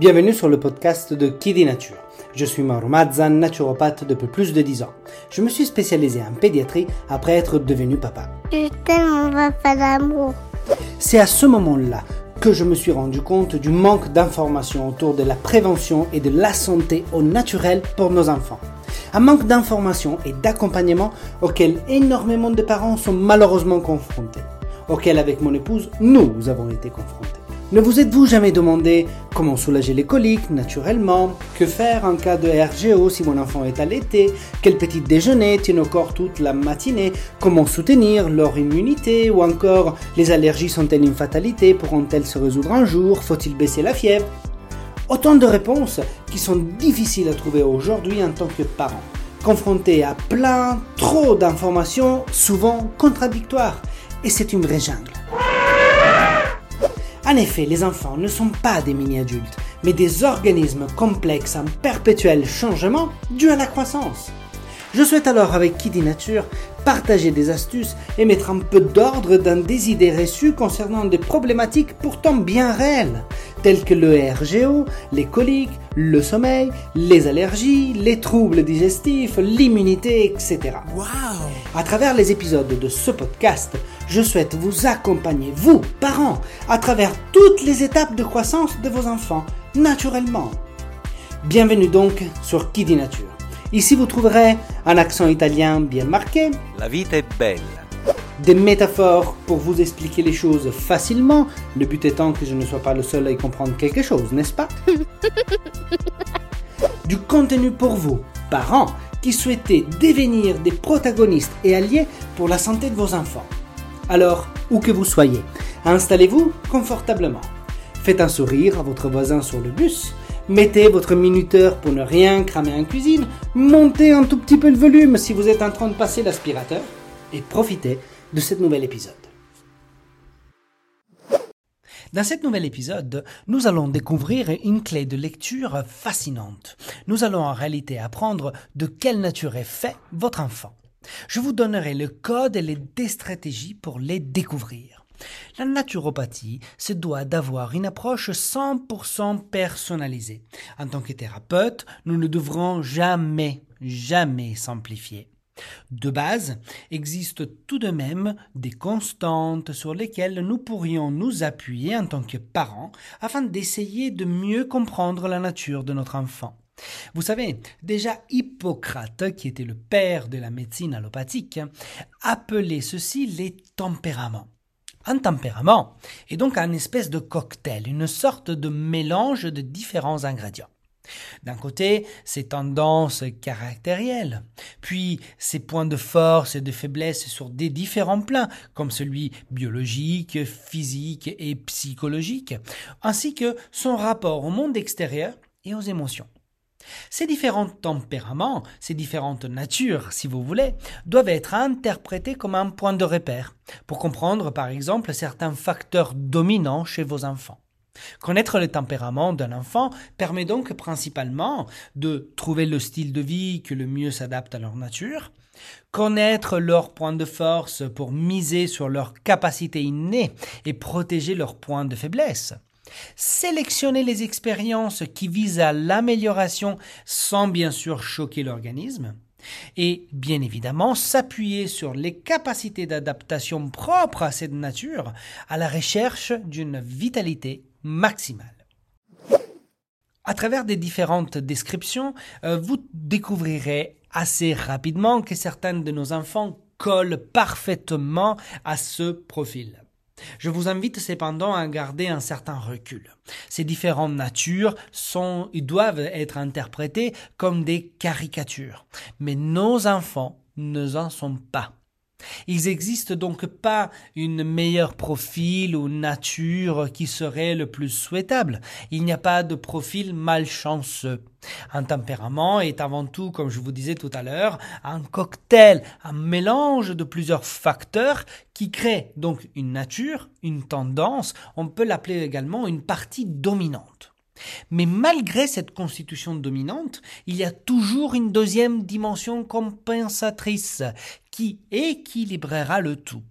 Bienvenue sur le podcast de Kidi Nature. Je suis Mauro Mazzan, naturopathe depuis plus de 10 ans. Je me suis spécialisé en pédiatrie après être devenu papa. Je t'aime, mon papa d'amour. C'est à ce moment-là que je me suis rendu compte du manque d'informations autour de la prévention et de la santé au naturel pour nos enfants. Un manque d'informations et d'accompagnement auquel énormément de parents sont malheureusement confrontés, auquel avec mon épouse nous avons été confrontés. Ne vous êtes-vous jamais demandé comment soulager les coliques naturellement? Que faire en cas de RGO si mon enfant est allaité? Quel petit déjeuner tient au corps toute la matinée? Comment soutenir leur immunité? Ou encore, les allergies sont-elles une fatalité? Pourront-elles se résoudre un jour? Faut-il baisser la fièvre? Autant de réponses qui sont difficiles à trouver aujourd'hui en tant que parent, confrontés à plein, trop d'informations, souvent contradictoires. Et c'est une vraie jungle. En effet, les enfants ne sont pas des mini-adultes, mais des organismes complexes en perpétuel changement dû à la croissance. Je souhaite alors avec Kiddy Nature partager des astuces et mettre un peu d'ordre dans des idées reçues concernant des problématiques pourtant bien réelles, telles que le RGO, les coliques, le sommeil, les allergies, les troubles digestifs, l'immunité, etc. Wow À travers les épisodes de ce podcast, je souhaite vous accompagner, vous, parents, à travers toutes les étapes de croissance de vos enfants, naturellement. Bienvenue donc sur Kiddy Nature. Ici, vous trouverez un accent italien bien marqué, La vita è bella. des métaphores pour vous expliquer les choses facilement, le but étant que je ne sois pas le seul à y comprendre quelque chose, n'est-ce pas? Du contenu pour vous, parents, qui souhaitez devenir des protagonistes et alliés pour la santé de vos enfants. Alors, où que vous soyez, installez-vous confortablement. Faites un sourire à votre voisin sur le bus. Mettez votre minuteur pour ne rien cramer en cuisine. Montez un tout petit peu le volume si vous êtes en train de passer l'aspirateur. Et profitez de cet nouvel épisode. Dans cet nouvel épisode, nous allons découvrir une clé de lecture fascinante. Nous allons en réalité apprendre de quelle nature est fait votre enfant. Je vous donnerai le code et les stratégies pour les découvrir. La naturopathie se doit d'avoir une approche 100% personnalisée. En tant que thérapeute, nous ne devrons jamais, jamais simplifier. De base, existent tout de même des constantes sur lesquelles nous pourrions nous appuyer en tant que parents afin d'essayer de mieux comprendre la nature de notre enfant. Vous savez, déjà Hippocrate, qui était le père de la médecine allopathique, appelait ceci les tempéraments. Un tempérament est donc un espèce de cocktail, une sorte de mélange de différents ingrédients. D'un côté, ses tendances caractérielles, puis ses points de force et de faiblesse sur des différents plans, comme celui biologique, physique et psychologique, ainsi que son rapport au monde extérieur et aux émotions. Ces différents tempéraments, ces différentes natures, si vous voulez, doivent être interprétés comme un point de repère pour comprendre par exemple certains facteurs dominants chez vos enfants. Connaître le tempérament d'un enfant permet donc principalement de trouver le style de vie qui le mieux s'adapte à leur nature, connaître leurs points de force pour miser sur leurs capacités innées et protéger leurs points de faiblesse, sélectionner les expériences qui visent à l'amélioration sans bien sûr choquer l'organisme, et bien évidemment s'appuyer sur les capacités d'adaptation propres à cette nature à la recherche d'une vitalité maximale. À travers des différentes descriptions, euh, vous découvrirez assez rapidement que certains de nos enfants collent parfaitement à ce profil. Je vous invite cependant à garder un certain recul. Ces différentes natures sont, doivent être interprétées comme des caricatures. Mais nos enfants ne en sont pas. Il n'existe donc pas une meilleure profil ou nature qui serait le plus souhaitable. Il n'y a pas de profil malchanceux. Un tempérament est avant tout, comme je vous disais tout à l'heure, un cocktail, un mélange de plusieurs facteurs qui crée donc une nature, une tendance, on peut l'appeler également une partie dominante. Mais malgré cette constitution dominante, il y a toujours une deuxième dimension compensatrice qui équilibrera le tout.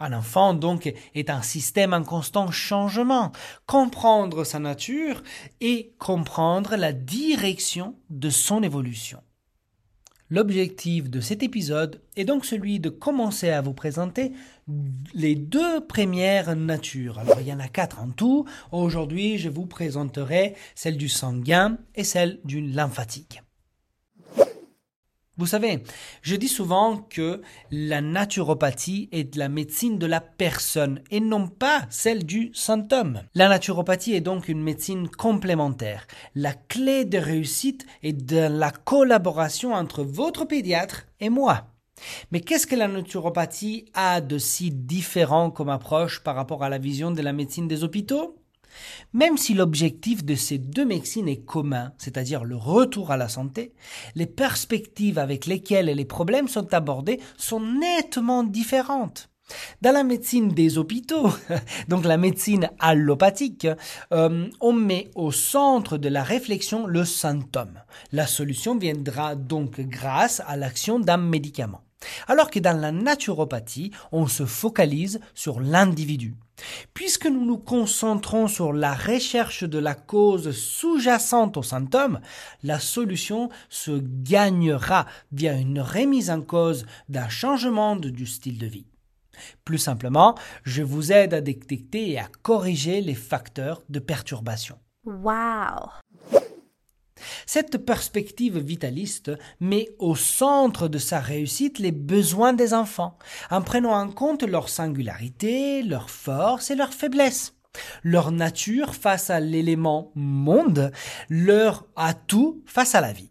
Un enfant, donc, est un système en constant changement. Comprendre sa nature et comprendre la direction de son évolution. L'objectif de cet épisode est donc celui de commencer à vous présenter les deux premières natures. Alors il y en a quatre en tout. Aujourd'hui, je vous présenterai celle du sanguin et celle du lymphatique. Vous savez, je dis souvent que la naturopathie est la médecine de la personne et non pas celle du symptôme. La naturopathie est donc une médecine complémentaire. La clé de réussite est de la collaboration entre votre pédiatre et moi. Mais qu'est-ce que la naturopathie a de si différent comme approche par rapport à la vision de la médecine des hôpitaux? Même si l'objectif de ces deux médecines est commun, c'est-à-dire le retour à la santé, les perspectives avec lesquelles les problèmes sont abordés sont nettement différentes. Dans la médecine des hôpitaux, donc la médecine allopathique, euh, on met au centre de la réflexion le symptôme. La solution viendra donc grâce à l'action d'un médicament. Alors que dans la naturopathie, on se focalise sur l'individu. Puisque nous nous concentrons sur la recherche de la cause sous-jacente au symptôme, la solution se gagnera via une remise en cause d'un changement du style de vie. Plus simplement, je vous aide à détecter et à corriger les facteurs de perturbation. Wow! Cette perspective vitaliste met au centre de sa réussite les besoins des enfants, en prenant en compte leur singularité, leurs forces et leurs faiblesses leur nature face à l'élément monde, leur atout face à la vie.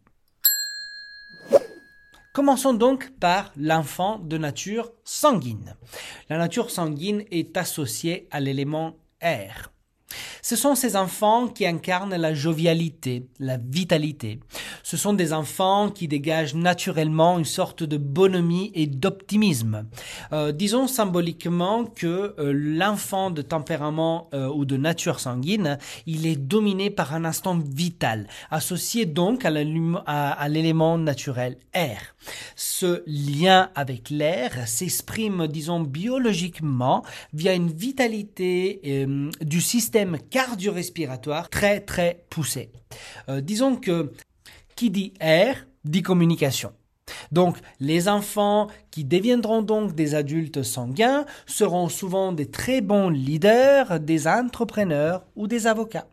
Commençons donc par l'enfant de nature sanguine. La nature sanguine est associée à l'élément air. Ce sont ces enfants qui incarnent la jovialité, la vitalité. Ce sont des enfants qui dégagent naturellement une sorte de bonhomie et d'optimisme. Euh, disons symboliquement que euh, l'enfant de tempérament euh, ou de nature sanguine, il est dominé par un instant vital, associé donc à l'élément naturel air. Ce lien avec l'air s'exprime, disons, biologiquement via une vitalité du système cardio-respiratoire très très poussé. Euh, disons que qui dit air dit communication. Donc, les enfants qui deviendront donc des adultes sanguins seront souvent des très bons leaders, des entrepreneurs ou des avocats.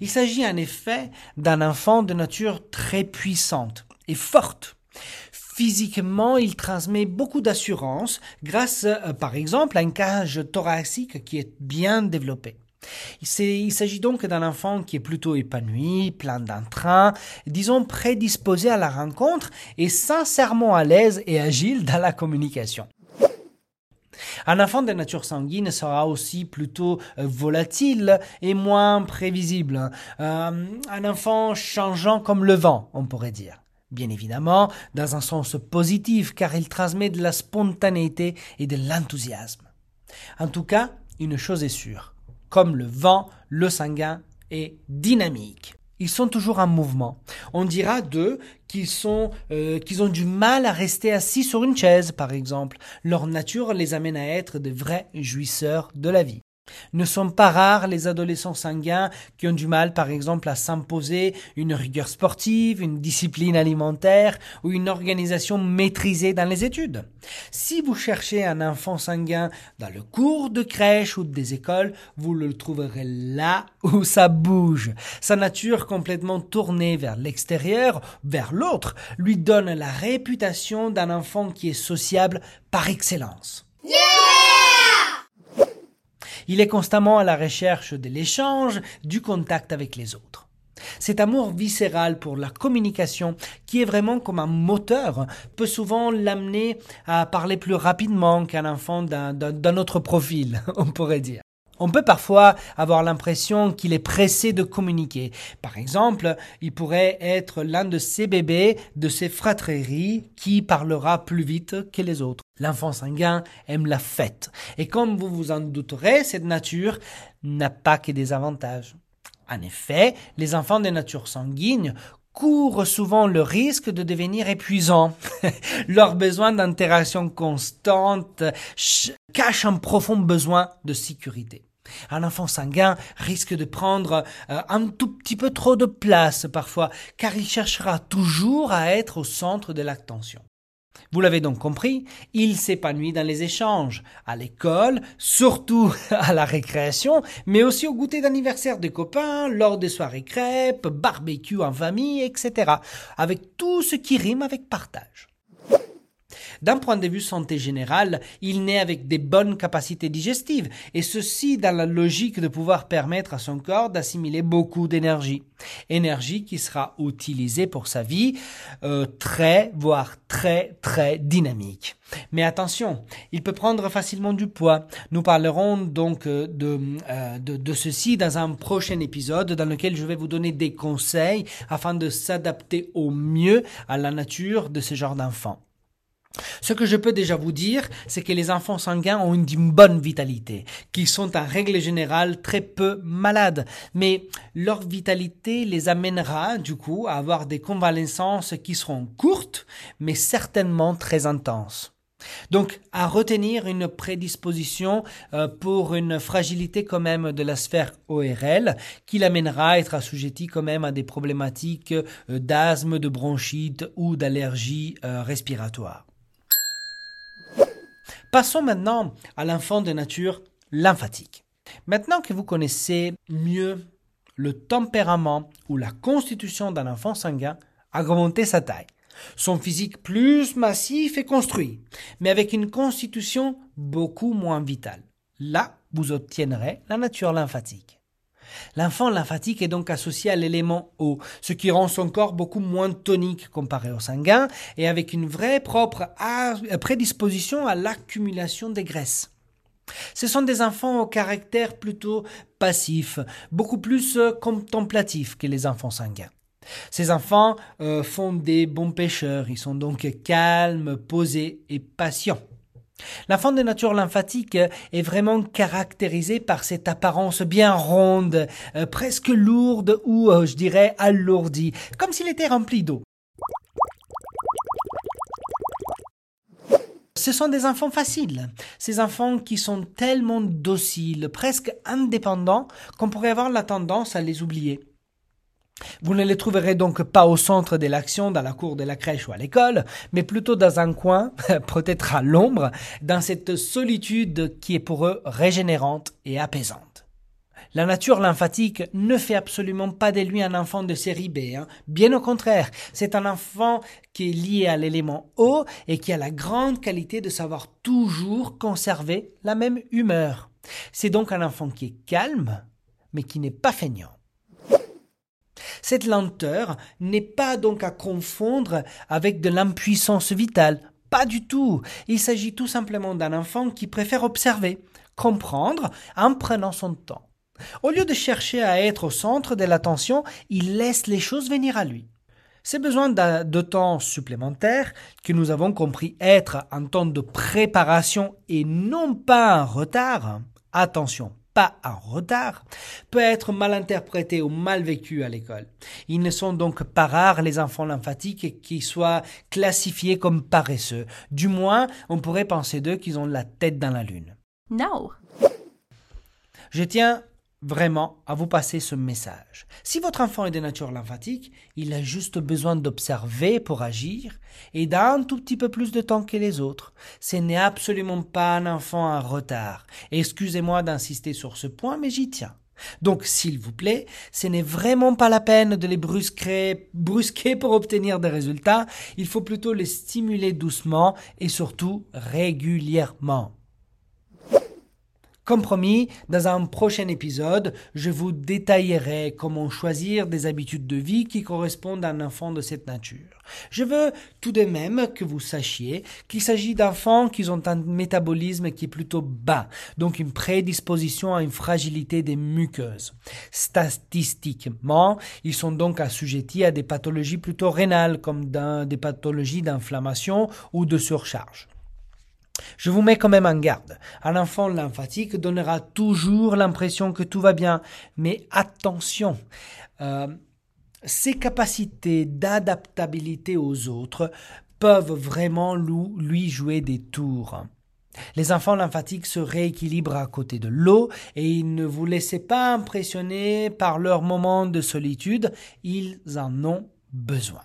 Il s'agit en effet d'un enfant de nature très puissante et forte. Physiquement, il transmet beaucoup d'assurance grâce, euh, par exemple, à une cage thoracique qui est bien développée. Il s'agit donc d'un enfant qui est plutôt épanoui, plein d'entrain, disons prédisposé à la rencontre et sincèrement à l'aise et agile dans la communication. Un enfant de nature sanguine sera aussi plutôt euh, volatile et moins prévisible. Euh, un enfant changeant comme le vent, on pourrait dire. Bien évidemment, dans un sens positif, car il transmet de la spontanéité et de l'enthousiasme. En tout cas, une chose est sûre, comme le vent, le sanguin est dynamique. Ils sont toujours en mouvement. On dira d'eux qu'ils sont, euh, qu'ils ont du mal à rester assis sur une chaise, par exemple. Leur nature les amène à être de vrais jouisseurs de la vie. Ne sont pas rares les adolescents sanguins qui ont du mal, par exemple, à s'imposer une rigueur sportive, une discipline alimentaire ou une organisation maîtrisée dans les études. Si vous cherchez un enfant sanguin dans le cours de crèche ou des écoles, vous le trouverez là où ça bouge. Sa nature complètement tournée vers l'extérieur, vers l'autre, lui donne la réputation d'un enfant qui est sociable par excellence. Il est constamment à la recherche de l'échange, du contact avec les autres. Cet amour viscéral pour la communication, qui est vraiment comme un moteur, peut souvent l'amener à parler plus rapidement qu'un enfant d'un autre profil, on pourrait dire. On peut parfois avoir l'impression qu'il est pressé de communiquer. Par exemple, il pourrait être l'un de ces bébés de ces fratries qui parlera plus vite que les autres. L'enfant sanguin aime la fête. Et comme vous vous en douterez, cette nature n'a pas que des avantages. En effet, les enfants de nature sanguine courent souvent le risque de devenir épuisants. Leur besoin d'interaction constante cache un profond besoin de sécurité. Un enfant sanguin risque de prendre euh, un tout petit peu trop de place parfois, car il cherchera toujours à être au centre de l'attention. Vous l'avez donc compris, il s'épanouit dans les échanges, à l'école, surtout à la récréation, mais aussi au goûter d'anniversaire des copains, lors des soirées crêpes, barbecue en famille, etc., avec tout ce qui rime avec partage. D'un point de vue santé générale, il naît avec des bonnes capacités digestives, et ceci dans la logique de pouvoir permettre à son corps d'assimiler beaucoup d'énergie. Énergie qui sera utilisée pour sa vie euh, très, voire très, très dynamique. Mais attention, il peut prendre facilement du poids. Nous parlerons donc euh, de, euh, de, de, ceci dans un prochain épisode dans lequel je vais vous donner des conseils afin de s'adapter au mieux à la nature de ce genre d'enfant. Ce que je peux déjà vous dire, c'est que les enfants sanguins ont une bonne vitalité, qu'ils sont en règle générale très peu malades, mais leur vitalité les amènera du coup à avoir des convalescences qui seront courtes, mais certainement très intenses. Donc, à retenir une prédisposition euh, pour une fragilité quand même de la sphère ORL qui l'amènera à être assujetti quand même à des problématiques euh, d'asthme, de bronchite ou d'allergie euh, respiratoire. Passons maintenant à l'enfant de nature lymphatique. Maintenant que vous connaissez mieux le tempérament ou la constitution d'un enfant sanguin, augmentez sa taille. Son physique plus massif et construit, mais avec une constitution beaucoup moins vitale. Là, vous obtiendrez la nature lymphatique. L'enfant lymphatique est donc associé à l'élément eau, ce qui rend son corps beaucoup moins tonique comparé au sanguin et avec une vraie propre prédisposition à l'accumulation des graisses. Ce sont des enfants au caractère plutôt passif, beaucoup plus euh, contemplatif que les enfants sanguins. Ces enfants euh, font des bons pêcheurs, ils sont donc calmes, posés et patients. L'enfant de nature lymphatique est vraiment caractérisé par cette apparence bien ronde, euh, presque lourde ou, euh, je dirais, alourdie, comme s'il était rempli d'eau. Ce sont des enfants faciles, ces enfants qui sont tellement dociles, presque indépendants, qu'on pourrait avoir la tendance à les oublier. Vous ne les trouverez donc pas au centre de l'action dans la cour de la crèche ou à l'école, mais plutôt dans un coin, peut-être à l'ombre, dans cette solitude qui est pour eux régénérante et apaisante. La nature lymphatique ne fait absolument pas de lui un enfant de série B. Hein. Bien au contraire, c'est un enfant qui est lié à l'élément eau et qui a la grande qualité de savoir toujours conserver la même humeur. C'est donc un enfant qui est calme, mais qui n'est pas feignant. Cette lenteur n'est pas donc à confondre avec de l'impuissance vitale. Pas du tout. Il s'agit tout simplement d'un enfant qui préfère observer, comprendre en prenant son temps. Au lieu de chercher à être au centre de l'attention, il laisse les choses venir à lui. Ces besoins de temps supplémentaire, que nous avons compris être un temps de préparation et non pas un retard, attention, pas en retard, peut être mal interprété ou mal vécu à l'école. Ils ne sont donc pas rares les enfants lymphatiques qui soient classifiés comme paresseux. Du moins, on pourrait penser d'eux qu'ils ont la tête dans la lune. No. Je tiens vraiment à vous passer ce message. Si votre enfant est de nature lymphatique, il a juste besoin d'observer pour agir et d'un tout petit peu plus de temps que les autres. Ce n'est absolument pas un enfant en retard. Excusez-moi d'insister sur ce point, mais j'y tiens. Donc, s'il vous plaît, ce n'est vraiment pas la peine de les brusquer, brusquer pour obtenir des résultats. Il faut plutôt les stimuler doucement et surtout régulièrement. Comme promis, dans un prochain épisode, je vous détaillerai comment choisir des habitudes de vie qui correspondent à un enfant de cette nature. Je veux tout de même que vous sachiez qu'il s'agit d'enfants qui ont un métabolisme qui est plutôt bas, donc une prédisposition à une fragilité des muqueuses. Statistiquement, ils sont donc assujettis à des pathologies plutôt rénales comme des pathologies d'inflammation ou de surcharge. Je vous mets quand même en garde. Un enfant lymphatique donnera toujours l'impression que tout va bien, mais attention. Euh, ses capacités d'adaptabilité aux autres peuvent vraiment lui jouer des tours. Les enfants lymphatiques se rééquilibrent à côté de l'eau et ne vous laissez pas impressionner par leurs moments de solitude, ils en ont besoin.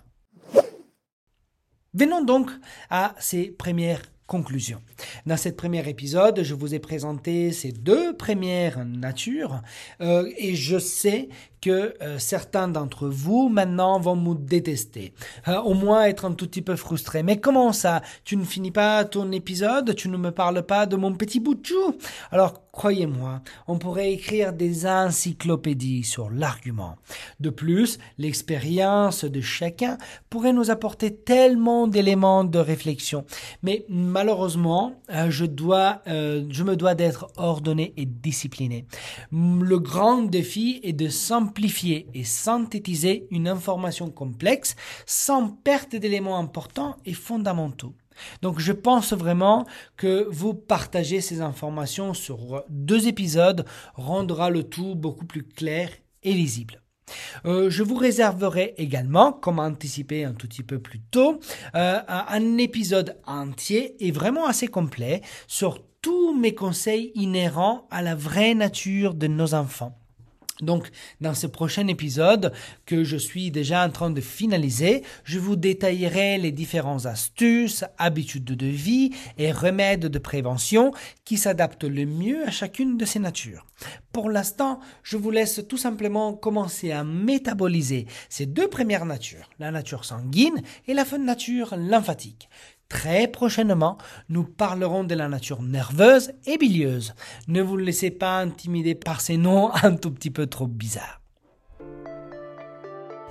Venons donc à ces premières conclusions. Dans cet premier épisode, je vous ai présenté ces deux premières natures euh, et je sais euh, certains d'entre vous maintenant vont me détester, euh, au moins être un tout petit peu frustré. Mais comment ça? Tu ne finis pas ton épisode? Tu ne me parles pas de mon petit bout de chou? Alors croyez-moi, on pourrait écrire des encyclopédies sur l'argument. De plus, l'expérience de chacun pourrait nous apporter tellement d'éléments de réflexion. Mais malheureusement, euh, je dois, je me dois d'être ordonné et discipliné. Le grand défi est de s'en et synthétiser une information complexe sans perte d'éléments importants et fondamentaux. Donc je pense vraiment que vous partager ces informations sur deux épisodes rendra le tout beaucoup plus clair et lisible. Euh, je vous réserverai également, comme anticipé un tout petit peu plus tôt, euh, un épisode entier et vraiment assez complet sur tous mes conseils inhérents à la vraie nature de nos enfants. Donc, dans ce prochain épisode que je suis déjà en train de finaliser, je vous détaillerai les différentes astuces, habitudes de vie et remèdes de prévention qui s'adaptent le mieux à chacune de ces natures. Pour l'instant, je vous laisse tout simplement commencer à métaboliser ces deux premières natures, la nature sanguine et la nature lymphatique. Très prochainement, nous parlerons de la nature nerveuse et bilieuse. Ne vous laissez pas intimider par ces noms un tout petit peu trop bizarres.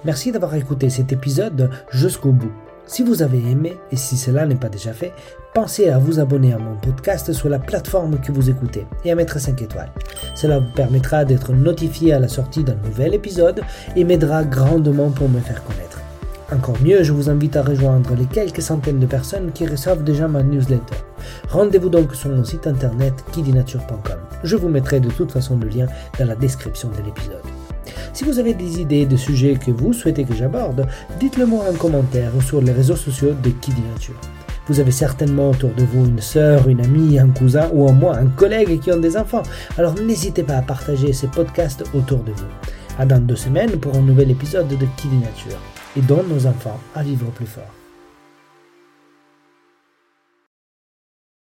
Merci d'avoir écouté cet épisode jusqu'au bout. Si vous avez aimé, et si cela n'est pas déjà fait, pensez à vous abonner à mon podcast sur la plateforme que vous écoutez et à mettre 5 étoiles. Cela vous permettra d'être notifié à la sortie d'un nouvel épisode et m'aidera grandement pour me faire connaître. Encore mieux, je vous invite à rejoindre les quelques centaines de personnes qui reçoivent déjà ma newsletter. Rendez-vous donc sur mon site internet kidinature.com. Je vous mettrai de toute façon le lien dans la description de l'épisode. Si vous avez des idées de sujets que vous souhaitez que j'aborde, dites-le moi en commentaire ou sur les réseaux sociaux de Kidinature. Vous avez certainement autour de vous une sœur, une amie, un cousin ou au moins un collègue qui ont des enfants. Alors n'hésitez pas à partager ces podcasts autour de vous. À dans deux semaines pour un nouvel épisode de Kidinature et donne nos enfants à vivre plus fort.